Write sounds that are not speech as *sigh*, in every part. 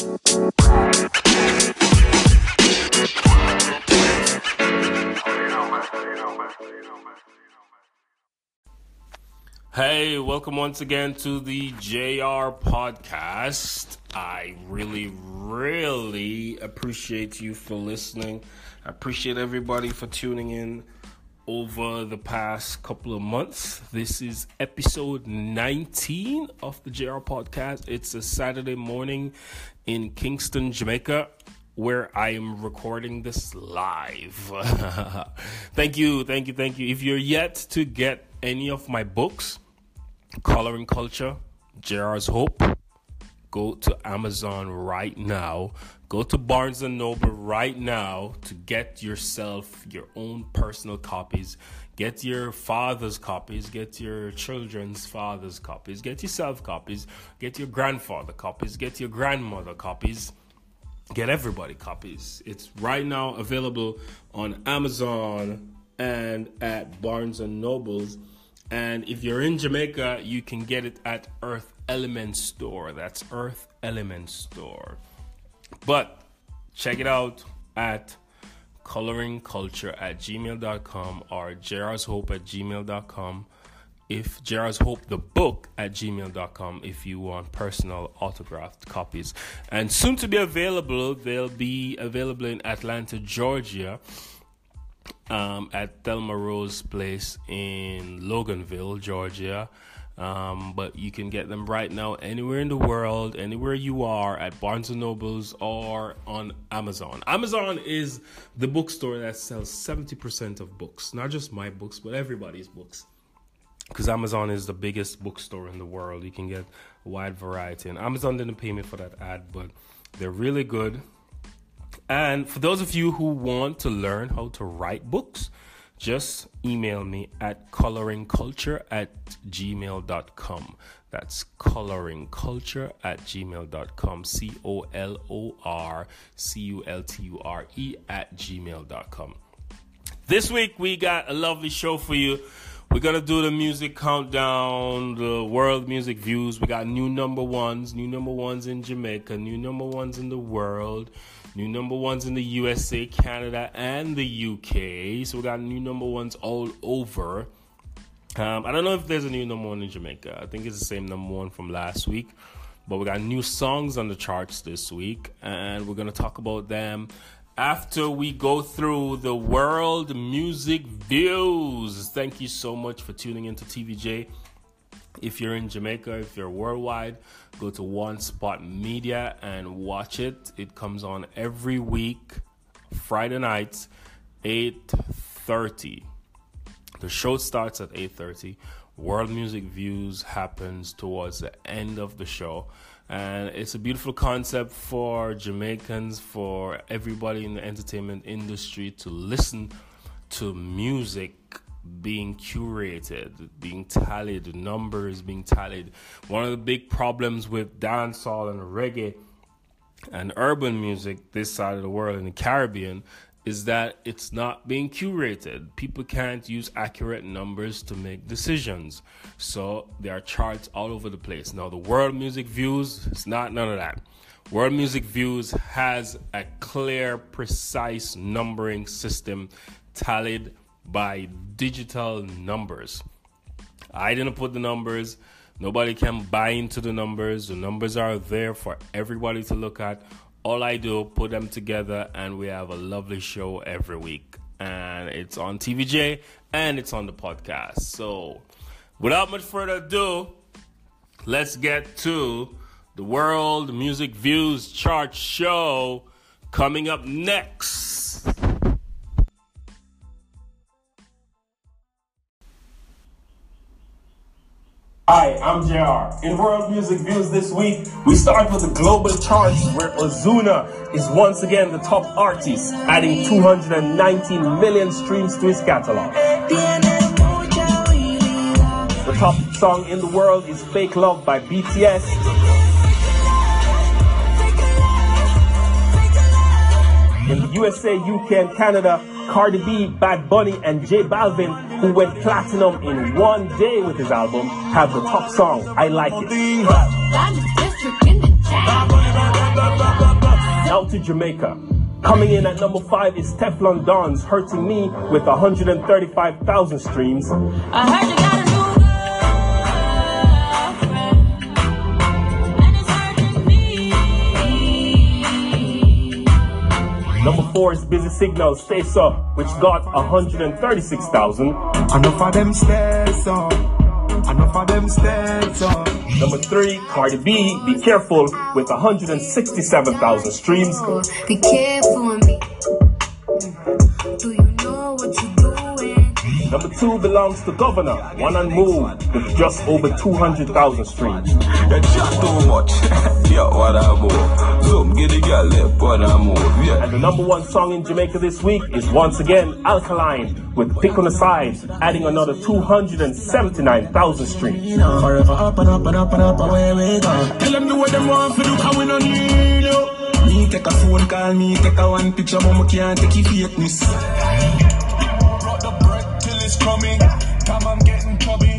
Hey, welcome once again to the JR podcast. I really, really appreciate you for listening. I appreciate everybody for tuning in over the past couple of months. This is episode 19 of the JR podcast. It's a Saturday morning in Kingston, Jamaica where I am recording this live. *laughs* thank you, thank you, thank you. If you're yet to get any of my books, Coloring Culture, JR's Hope, go to Amazon right now. Go to Barnes and Noble right now to get yourself your own personal copies. Get your father's copies, get your children's father's copies, get yourself copies, get your grandfather copies, get your grandmother copies get everybody copies. It's right now available on Amazon and at Barnes and Nobles. And if you're in Jamaica, you can get it at Earth Element Store. That's Earth Element Store. But check it out at coloringculture at gmail.com or jrshope at gmail.com if Gerard's Hope the book at gmail.com if you want personal autographed copies. And soon to be available, they'll be available in Atlanta, Georgia. Um, at Thelma Rose Place in Loganville, Georgia. Um, but you can get them right now anywhere in the world, anywhere you are, at Barnes and Nobles or on Amazon. Amazon is the bookstore that sells 70% of books, not just my books, but everybody's books because Amazon is the biggest bookstore in the world. You can get a wide variety. And Amazon didn't pay me for that ad, but they're really good. And for those of you who want to learn how to write books, just email me at coloringculture at gmail.com. That's coloringculture at gmail.com. C O L O R C U L T U R E at gmail.com. This week we got a lovely show for you. We're gonna do the music countdown, the world music views. We got new number ones, new number ones in Jamaica, new number ones in the world, new number ones in the USA, Canada, and the UK. So we got new number ones all over. Um, I don't know if there's a new number one in Jamaica. I think it's the same number one from last week. But we got new songs on the charts this week, and we're gonna talk about them after we go through the world music views. Thank you so much for tuning into TVJ. If you're in Jamaica, if you're worldwide, go to One Spot Media and watch it. It comes on every week, Friday nights, 8:30. The show starts at 8:30. World Music Views happens towards the end of the show and it's a beautiful concept for Jamaicans, for everybody in the entertainment industry to listen to music being curated, being tallied, numbers being tallied. One of the big problems with dancehall and reggae and urban music this side of the world in the Caribbean is that it's not being curated. People can't use accurate numbers to make decisions. So there are charts all over the place. Now, the World Music Views, it's not none of that. World Music Views has a clear, precise numbering system tallied by digital numbers. I didn't put the numbers. Nobody can buy into the numbers. The numbers are there for everybody to look at all I do, put them together, and we have a lovely show every week. And it's on TVJ and it's on the podcast. So, without much further ado, let's get to the World Music Views Chart Show coming up next. Hi, I'm JR. In World Music Views this week, we start with the global charts where Ozuna is once again the top artist, adding 219 million streams to his catalog. The top song in the world is Fake Love by BTS. In the USA, UK, and Canada, Cardi B, Bad Bunny, and J Balvin, who went platinum in one day with his album, have the top song, I Like It. out to Jamaica. Coming in at number five is Stefflon Don's Hurting Me with 135,000 streams. Is Busy Signal, Stay Up, which got 136,000. Enough of them stairs up. Enough of them stairs up. Number three, Cardi B, Be Careful, with 167,000 streams. Oh, be careful me. Do you know what you're doing? Number two belongs to Govana, One and Move, with just over 200,000 streams. That's just too much. *laughs* yeah, what I move. Zoom, get the girl left, what I move. Yeah. And the number one song in Jamaica this week is once again Alkaline with Pick on the Side, adding another 279,000 streams. Forever up and up and up and up, away we go. Tell them do what them want for do, cause we don't need you. Me take a phone call, me take a one picture, but me can't take your fakeness. Brought the bread till it's coming.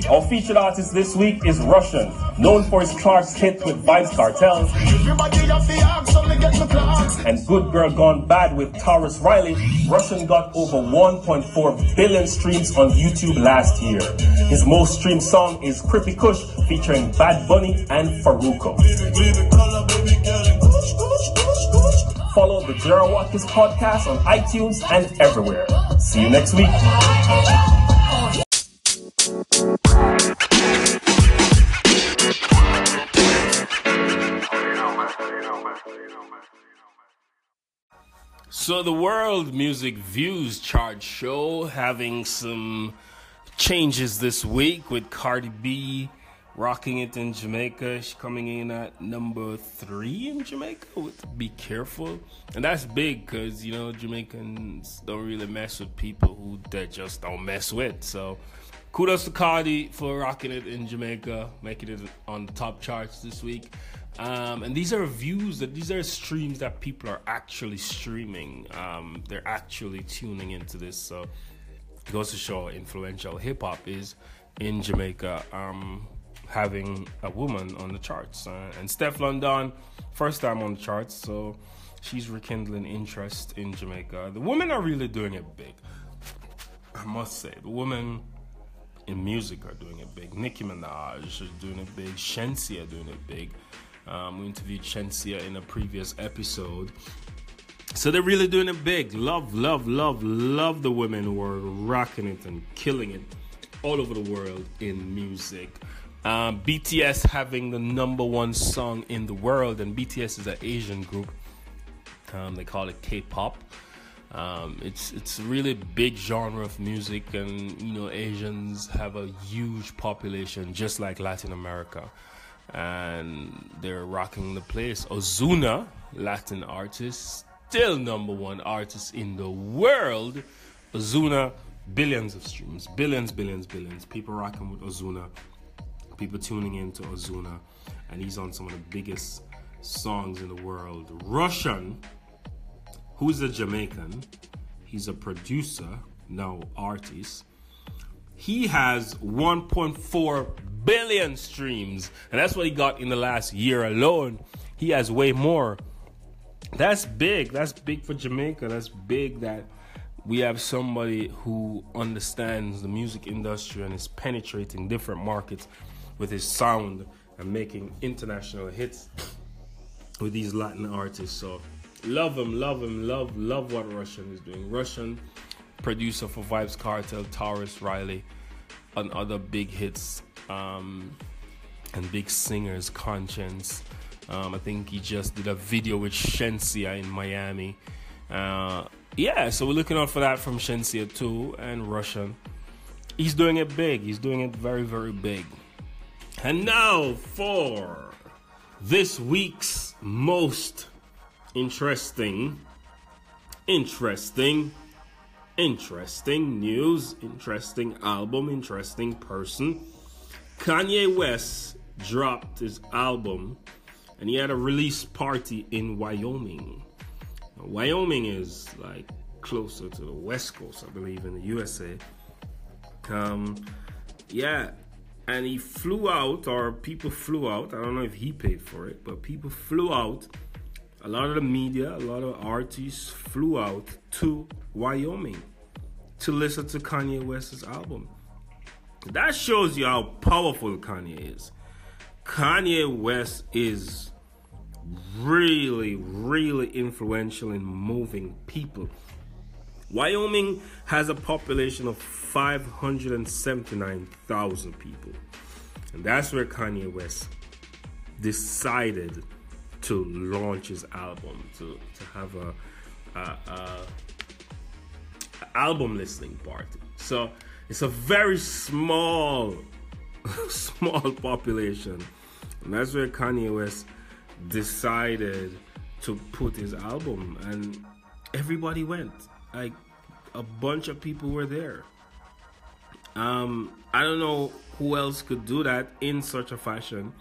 Our featured artist this week is Rvssian, known for his Clark's hit with Vybz Kartel. And Good Girl Gone Bad with Tarrus Riley. Rvssian got over 1.4 billion streams on YouTube last year. His most streamed song is Crippy Kush featuring Bad Bunny and Farruko. Follow the Gerald Watkins podcast on iTunes and everywhere. See you next week. So the World Music Views chart show having some changes this week with Cardi B rocking it in Jamaica. She's coming in at number three in Jamaica with Be Careful. And that's big because, you know, Jamaicans don't really mess with people who they just don't mess with. So kudos to Cardi for rocking it in Jamaica, making it on the top charts this week. Um, and these are views that these are streams that people are actually streaming. Um, they're actually tuning into this. So it goes to show influential hip hop is in Jamaica. Um, having a woman on the charts. Uh, and Stefflon Don, first time on the charts, so she's rekindling interest in Jamaica. The women are really doing it big. I must say, the women in music are doing it big. Nicki Minaj is doing it big. Shenseea doing it big. Um, we interviewed Shenseea in a previous episode. So they're really doing it big. Love, love, love, love the women who are rocking it and killing it all over the world in music. Um, BTS having the number one song in the world, and BTS is an Asian group. Um, they call it K-pop. Um, it's it's a really big genre of music, and you know Asians have a huge population, just like Latin America, and they're rocking the place. Ozuna, Latin artist, still number one artist in the world. Ozuna, billions of streams, billions, billions, billions. People rocking with Ozuna people tuning in to Ozuna, and he's on some of the biggest songs in the world. Rvssian, who's a Jamaican, he's a producer, now artist. He has 1.4 billion streams, and that's what he got in the last year alone. He has way more. That's big. That's big for Jamaica. That's big that we have somebody who understands the music industry and is penetrating different markets with his sound and making international hits with these Latin artists. So love him, love him, love, love what Rvssian is doing. Rvssian producer for Vybz Kartel, Tarrus Riley, and other big hits um, and big singers, Konshens. Um, I think he just did a video with Shenseea in Miami. Uh, yeah, so we're looking out for that from Shenseea too and Rvssian. He's doing it big. He's doing it very, very big. And now for this week's most interesting, interesting, interesting news, interesting album, interesting person. Kanye West dropped his album and he had a release party in Wyoming. Now, Wyoming is like closer to the West Coast, I believe, in the USA. Um, yeah, and he flew out, or people flew out. I don't know if he paid for it, but people flew out a lot of the media, a lot of artists flew out to Wyoming to listen to Kanye West's album. That shows you how powerful Kanye is. Kanye West is really, really influential in moving people. Wyoming has a population of 579,000 people. And that's where Kanye West decided to launch his album, to, to have a, a, a album listening party. So it's a very small, *laughs* small population. And that's where Kanye West decided to put his album and everybody went. Like a bunch of people were there. Um, I don't know who else could do that in such a fashion.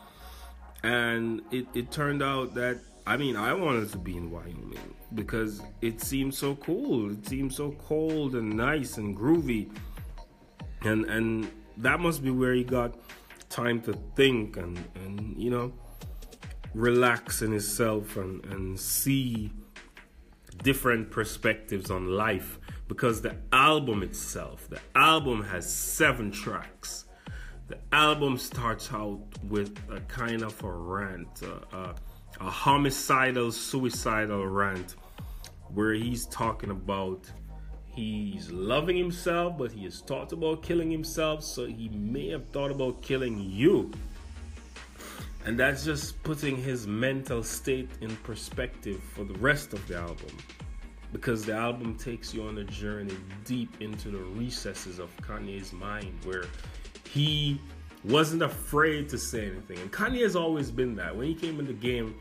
And it, it turned out that I mean I wanted to be in Wyoming because it seemed so cool. It seemed so cold and nice and groovy. And and that must be where he got time to think and, and you know relax in himself and, and see different perspectives on life because the album itself, the album has seven tracks. The album starts out with a kind of a rant, a, a, a homicidal, suicidal rant, where he's talking about he's loving himself, but he has thought about killing himself, so he may have thought about killing you. And that's just putting his mental state in perspective for the rest of the album. Because the album takes you on a journey deep into the recesses of Kanye's mind where he wasn't afraid to say anything. And Kanye has always been that. When he came in the game,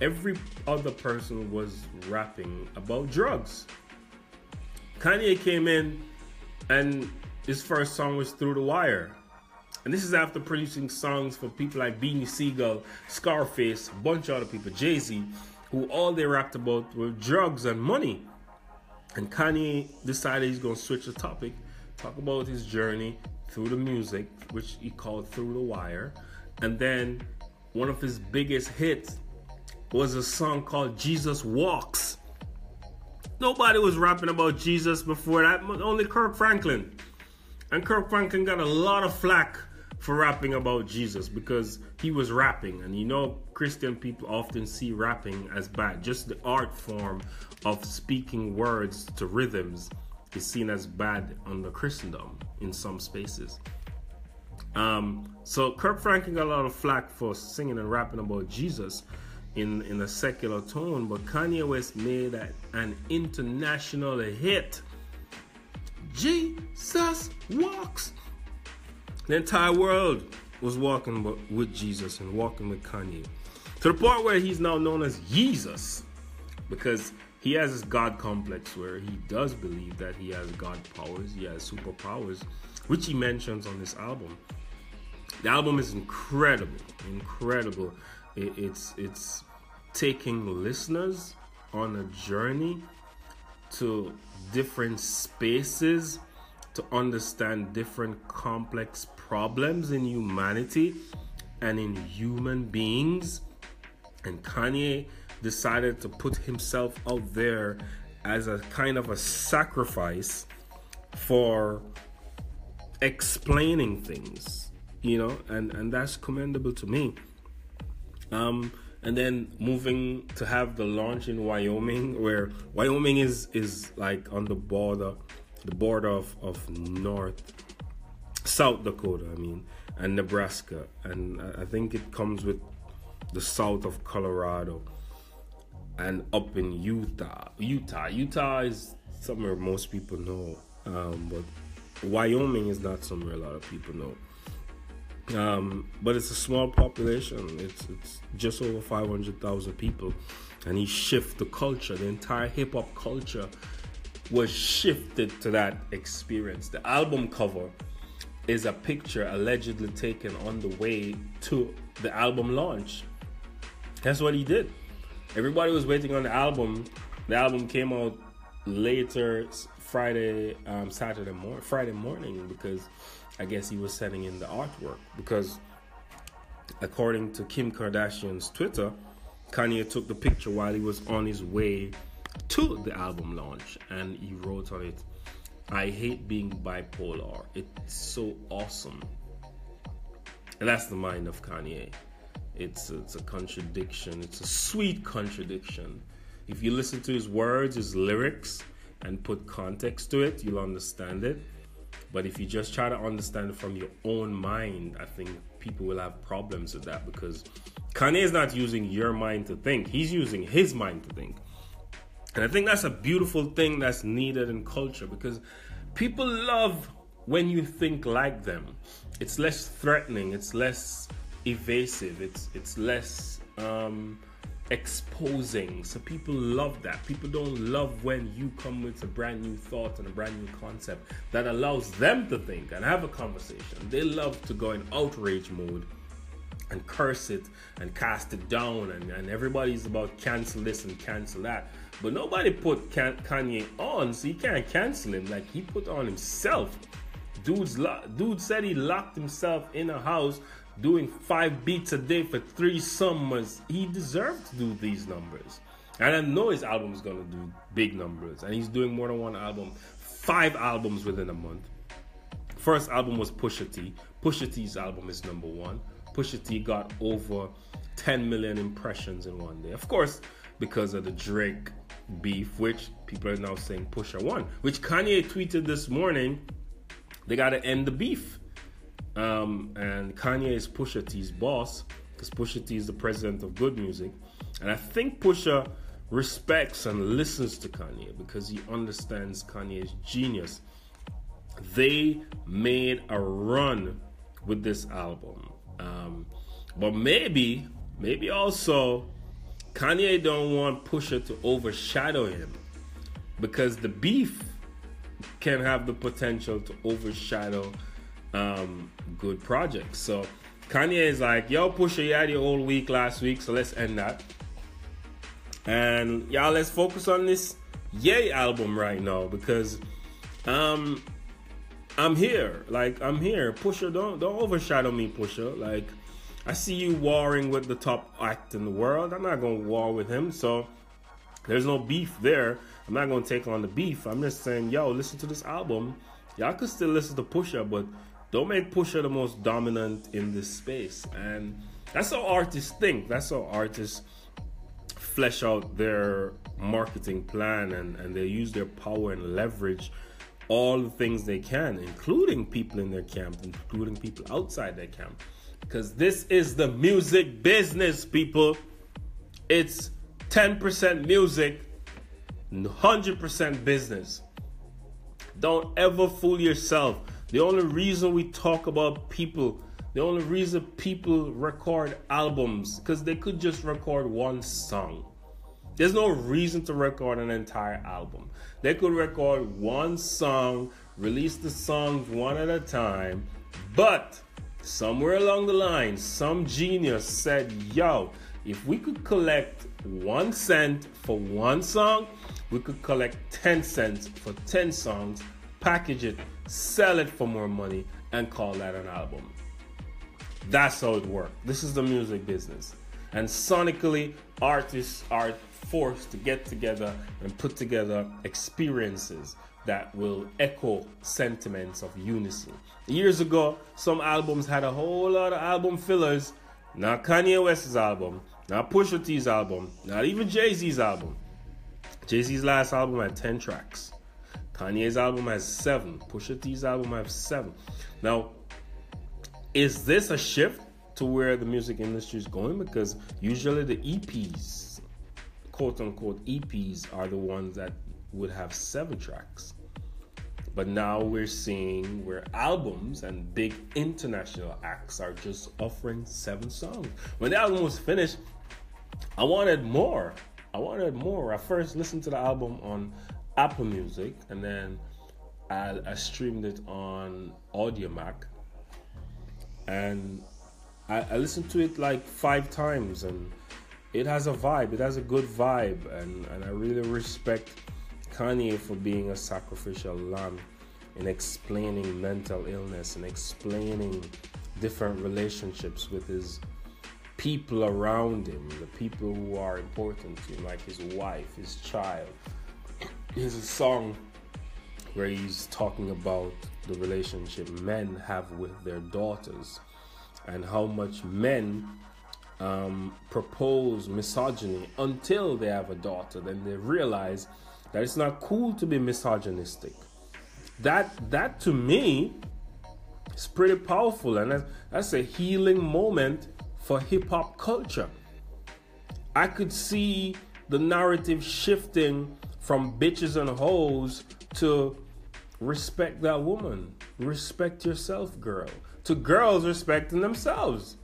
every other person was rapping about drugs. Kanye came in and his first song was Through the Wire. And this is after producing songs for people like Beanie Sigel, Scarface, a bunch of other people, Jay Z, who all they rapped about were drugs and money. And Kanye decided he's going to switch the topic, talk about his journey through the music, which he called Through the Wire. And then one of his biggest hits was a song called Jesus Walks. Nobody was rapping about Jesus before that, only Kirk Franklin. And Kirk Franklin got a lot of flack for rapping about Jesus because he was rapping. And you know, Christian people often see rapping as bad. Just the art form of speaking words to rhythms is seen as bad under Christendom in some spaces. Um, so Kirk Franklin got a lot of flack for singing and rapping about Jesus in, in a secular tone, but Kanye West made a, an international hit. Jesus walks the entire world was walking with Jesus and walking with Kanye. To the point where he's now known as Jesus because he has this God complex where he does believe that he has God powers, he has superpowers, which he mentions on this album. The album is incredible, incredible. it's it's taking listeners on a journey to different spaces to understand different complex problems in humanity and in human beings. And Kanye decided to put himself out there as a kind of a sacrifice for explaining things, you know, and, and that's commendable to me. Um, and then moving to have the launch in Wyoming, where Wyoming is is like on the border, the border of, of North South Dakota, I mean, and Nebraska, and I think it comes with the south of Colorado and up in Utah. Utah, Utah is somewhere most people know, um, but Wyoming is not somewhere a lot of people know. Um, but it's a small population. It's it's just over five hundred thousand people, and he shifted the culture. The entire hip hop culture was shifted to that experience. The album cover is a picture allegedly taken on the way to the album launch. That's what he did. Everybody was waiting on the album. The album came out later Friday, um, Saturday morning, Friday morning because I guess he was sending in the artwork because according to Kim Kardashian's Twitter, Kanye took the picture while he was on his way to the album launch and he wrote on it, I hate being bipolar. It's so awesome. And that's the mind of Kanye. It's it's a contradiction. It's a sweet contradiction. If you listen to his words, his lyrics, and put context to it, you'll understand it. But if you just try to understand it from your own mind, I think people will have problems with that because Kanye is not using your mind to think, he's using his mind to think. And I think that's a beautiful thing that's needed in culture because people love when you think like them. It's less threatening, it's less evasive, it's it's less um, exposing. So people love that. People don't love when you come with a brand new thought and a brand new concept that allows them to think and have a conversation. They love to go in outrage mode and curse it and cast it down and, and everybody's about cancel this and cancel that. But nobody put Kanye on, so you can't cancel him. Like he put on himself. Dude's lo- dude said he locked himself in a house doing five beats a day for three summers, he deserved to do these numbers. And I know his album is gonna do big numbers, and he's doing more than one album, five albums within a month. First album was Pusha T. Pusha T's album is number one. Pusha T got over 10 million impressions in one day. Of course, because of the Drake beef, which people are now saying Pusha won. Which Kanye tweeted this morning, they gotta end the beef. Um, and Kanye is Pusha T's boss because Pusha T is the president of Good Music. And I think Pusha respects and listens to Kanye because he understands Kanye's genius. They made a run with this album. Um, but maybe, maybe also Kanye don't want Pusha to overshadow him because the beef can have the potential to overshadow um, good projects. So Kanye is like, yo, Pusha, you had your whole week last week, so let's end that. And y'all, let's focus on this Ye album right now because um I'm here. Like I'm here. Pusha, don't don't overshadow me, Pusha. Like I see you warring with the top act in the world. I'm not gonna war with him, so there's no beef there. I'm not gonna take on the beef. I'm just saying, yo, listen to this album. Y'all could still listen to Pusha, but don't make Pusha the most dominant in this space. And that's how artists think. That's how artists flesh out their marketing plan and, and they use their power and leverage all the things they can, including people in their camp, including people outside their camp. Because this is the music business, people. It's 10% music, 100% business. Don't ever fool yourself. The only reason we talk about people, the only reason people record albums, because they could just record one song. There's no reason to record an entire album. They could record one song, release the songs one at a time, but somewhere along the line, some genius said, yo, if we could collect one cent for one song, we could collect 10 cents for 10 songs, package it, sell it for more money, and call that an album. That's how it works. This is the music business. And sonically, artists are forced to get together and put together experiences that will echo sentiments of unison. Years ago, some albums had a whole lot of album fillers. Not Kanye West's album, not Pusha T's album, not even Jay Z's album. Jay Z's last album had 10 tracks. Kanye's album has seven. Pusha T's album has seven. Now, is this a shift to where the music industry is going? Because usually the EPs, quote unquote EPs, are the ones that would have seven tracks. But now we're seeing where albums and big international acts are just offering seven songs. When the album was finished, I wanted more. I wanted more. I first listened to the album on Apple Music, and then I, I streamed it on Audiomack, and I, I listened to it like five times, and it has a vibe. It has a good vibe, and, and I really respect Kanye for being a sacrificial lamb in explaining mental illness and explaining different relationships with his people around him, the people who are important to him, like his wife, his child. Here's a song where he's talking about the relationship men have with their daughters and how much men um, propose misogyny until they have a daughter. Then they realize that it's not cool to be misogynistic. That that to me is pretty powerful, and that's a healing moment for hip hop culture. I could see the narrative shifting from bitches and hoes to respect that woman, respect yourself, girl, to girls respecting themselves.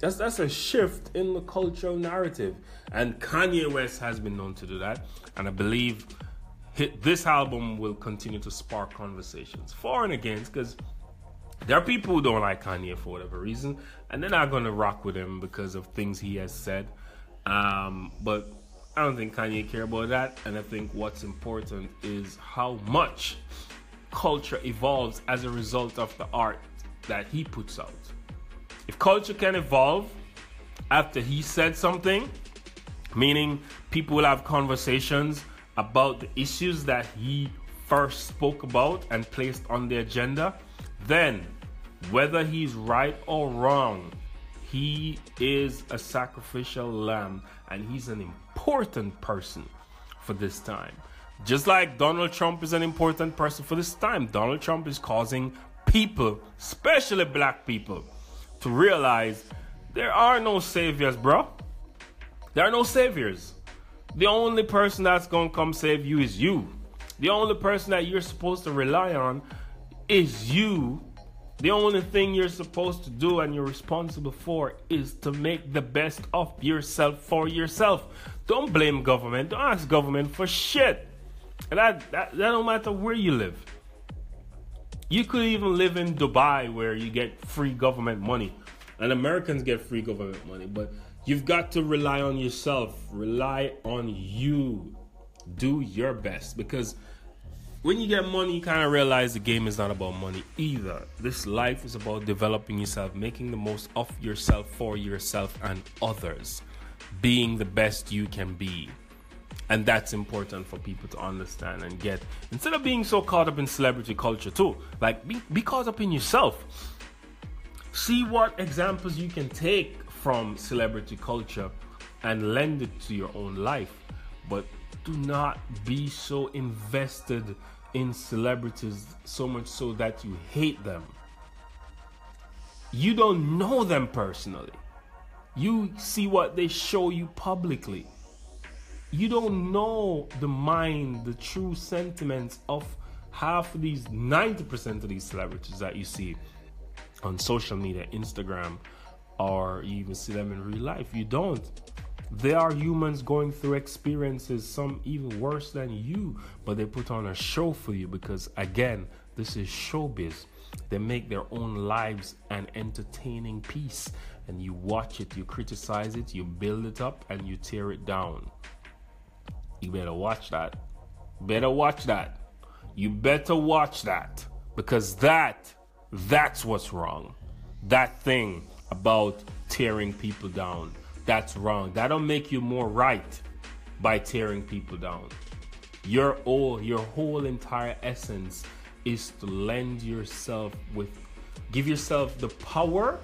That's that's a shift in the cultural narrative, and Kanye West has been known to do that, and I believe this album will continue to spark conversations for and against because there are people who don't like Kanye for whatever reason, and they're not going to rock with him because of things he has said. Um, but I don't think Kanye care about that, and I think what's important is how much culture evolves as a result of the art that he puts out. If culture can evolve after he said something, meaning people will have conversations about the issues that he first spoke about and placed on the agenda, then whether he's right or wrong, he is a sacrificial lamb and he's an important person for this time. Just like Donald Trump is an important person for this time, Donald Trump is causing people, especially black people, to realize there are no saviors, bro. There are no saviors. The only person that's gonna come save you is you. The only person that you're supposed to rely on is you. The only thing you're supposed to do and you're responsible for is to make the best of yourself for yourself. Don't blame government. Don't ask government for shit. And that, that, that don't matter where you live. You could even live in Dubai where you get free government money. And Americans get free government money. But you've got to rely on yourself. Rely on you. Do your best. Because when you get money, you kind of realize the game is not about money either. This life is about developing yourself, making the most of yourself for yourself and others, being the best you can be. And that's important for people to understand and get. Instead of being so caught up in celebrity culture, too, like be, be caught up in yourself. See what examples you can take from celebrity culture and lend it to your own life. But do not be so invested in celebrities so much so that you hate them. You don't know them personally. You see what they show you publicly you don't know the mind, the true sentiments of half of these 90% of these celebrities that you see on social media, Instagram, or you even see them in real life. You don't. They are humans going through experiences, some even worse than you, but they put on a show for you because, again, this is showbiz. They make their own lives an entertaining piece, and you watch it, you criticize it, you build it up, and you tear it down. You better watch that. Better watch that. You better watch that because that that's what's wrong. That thing about tearing people down. That's wrong. That'll make you more right by tearing people down. Your all your whole entire essence is to lend yourself with give yourself the power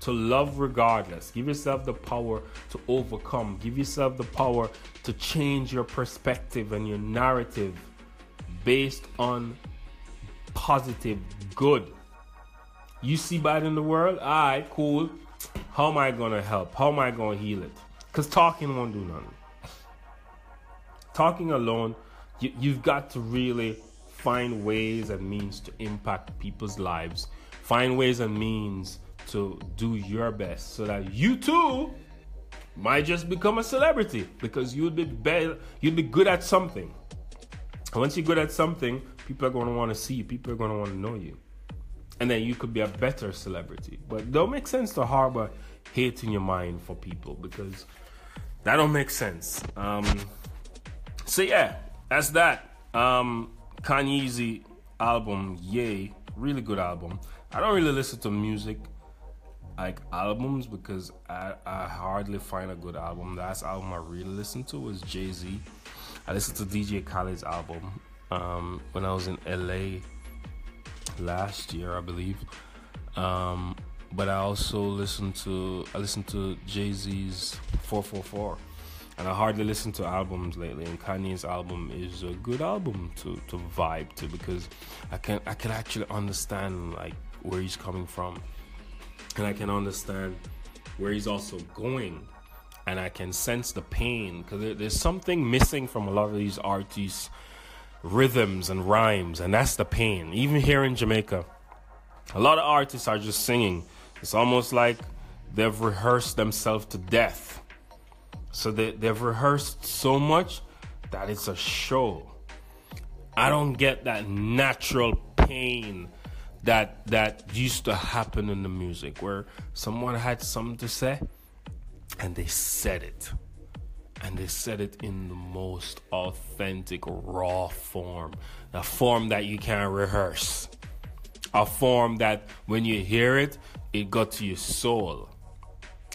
to love regardless. Give yourself the power to overcome. Give yourself the power to change your perspective and your narrative based on positive good. You see bad in the world? Alright, cool. How am I gonna help? How am I gonna heal it? Because talking won't do nothing. Talking alone, you, you've got to really find ways and means to impact people's lives. Find ways and means to do your best so that you too might just become a celebrity because you'd be better, you'd be good at something. And once you're good at something, people are going to want to see you. People are going to want to know you. And then you could be a better celebrity. But don't make sense to harbor hate in your mind for people because that don't make sense. Um, so yeah, that's that. Um, Kanye's album, Ye, really good album. I don't really listen to music like albums because I, I hardly find a good album. The last album I really listened to was Jay Z. I listened to DJ Khaled's album um, when I was in LA last year, I believe. Um, but I also listened to I listened to Jay Z's 444, and I hardly listen to albums lately. And Kanye's album is a good album to, to vibe to because I can I can actually understand like where he's coming from and I can understand where he's also going, and I can sense the pain because there's something missing from a lot of these artists' rhythms and rhymes, and that's the pain. Even here in Jamaica, a lot of artists are just singing. It's almost like they've rehearsed themselves to death. So they, they've rehearsed so much that it's a show. I don't get that natural pain that that used to happen in the music where someone had something to say and they said it and they said it in the most authentic raw form. A form that you can't rehearse. A form that when you hear it it got to your soul.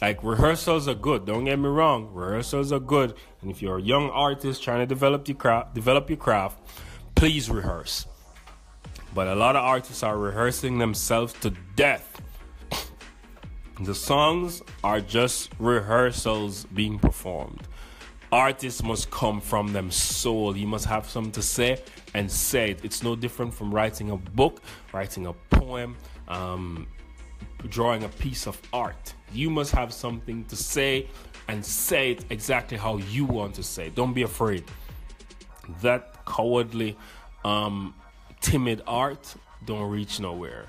Like rehearsals are good don't get me wrong. Rehearsals are good. And if you're a young artist trying to develop your craft develop your craft please rehearse. But a lot of artists are rehearsing themselves to death. The songs are just rehearsals being performed. Artists must come from them soul. You must have something to say and say it. It's no different from writing a book, writing a poem, um, drawing a piece of art. You must have something to say and say it exactly how you want to say. It. Don't be afraid. That cowardly um, timid art don't reach nowhere.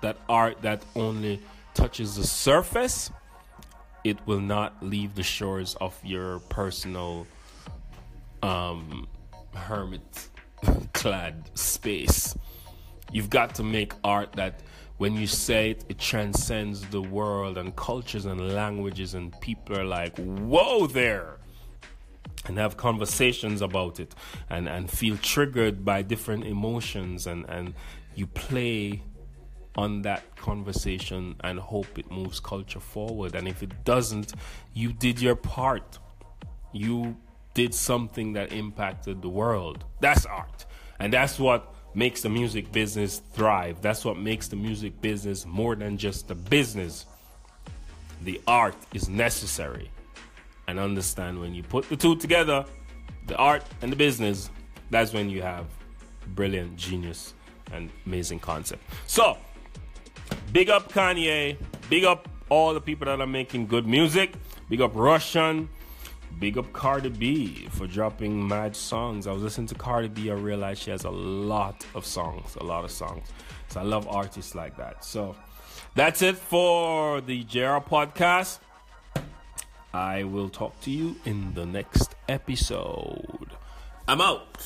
That art that only touches the surface, it will not leave the shores of your personal um, hermit clad space. You've got to make art that when you say it, it transcends the world and cultures and languages, and people are like, whoa, there and have conversations about it and, and feel triggered by different emotions and, and you play on that conversation and hope it moves culture forward. And if it doesn't, you did your part. You did something that impacted the world. That's art. And that's what makes the music business thrive. That's what makes the music business more than just a business. The art is necessary and understand when you put the two together, the art and the business, that's when you have brilliant genius and amazing concept. So, big up Kanye, big up all the people that are making good music, big up Rvssian, big up Cardi B for dropping mad songs. I was listening to Cardi B, I realized she has a lot of songs, a lot of songs. So I love artists like that. So that's it for the JR podcast. I will talk to you in the next episode. I'm out.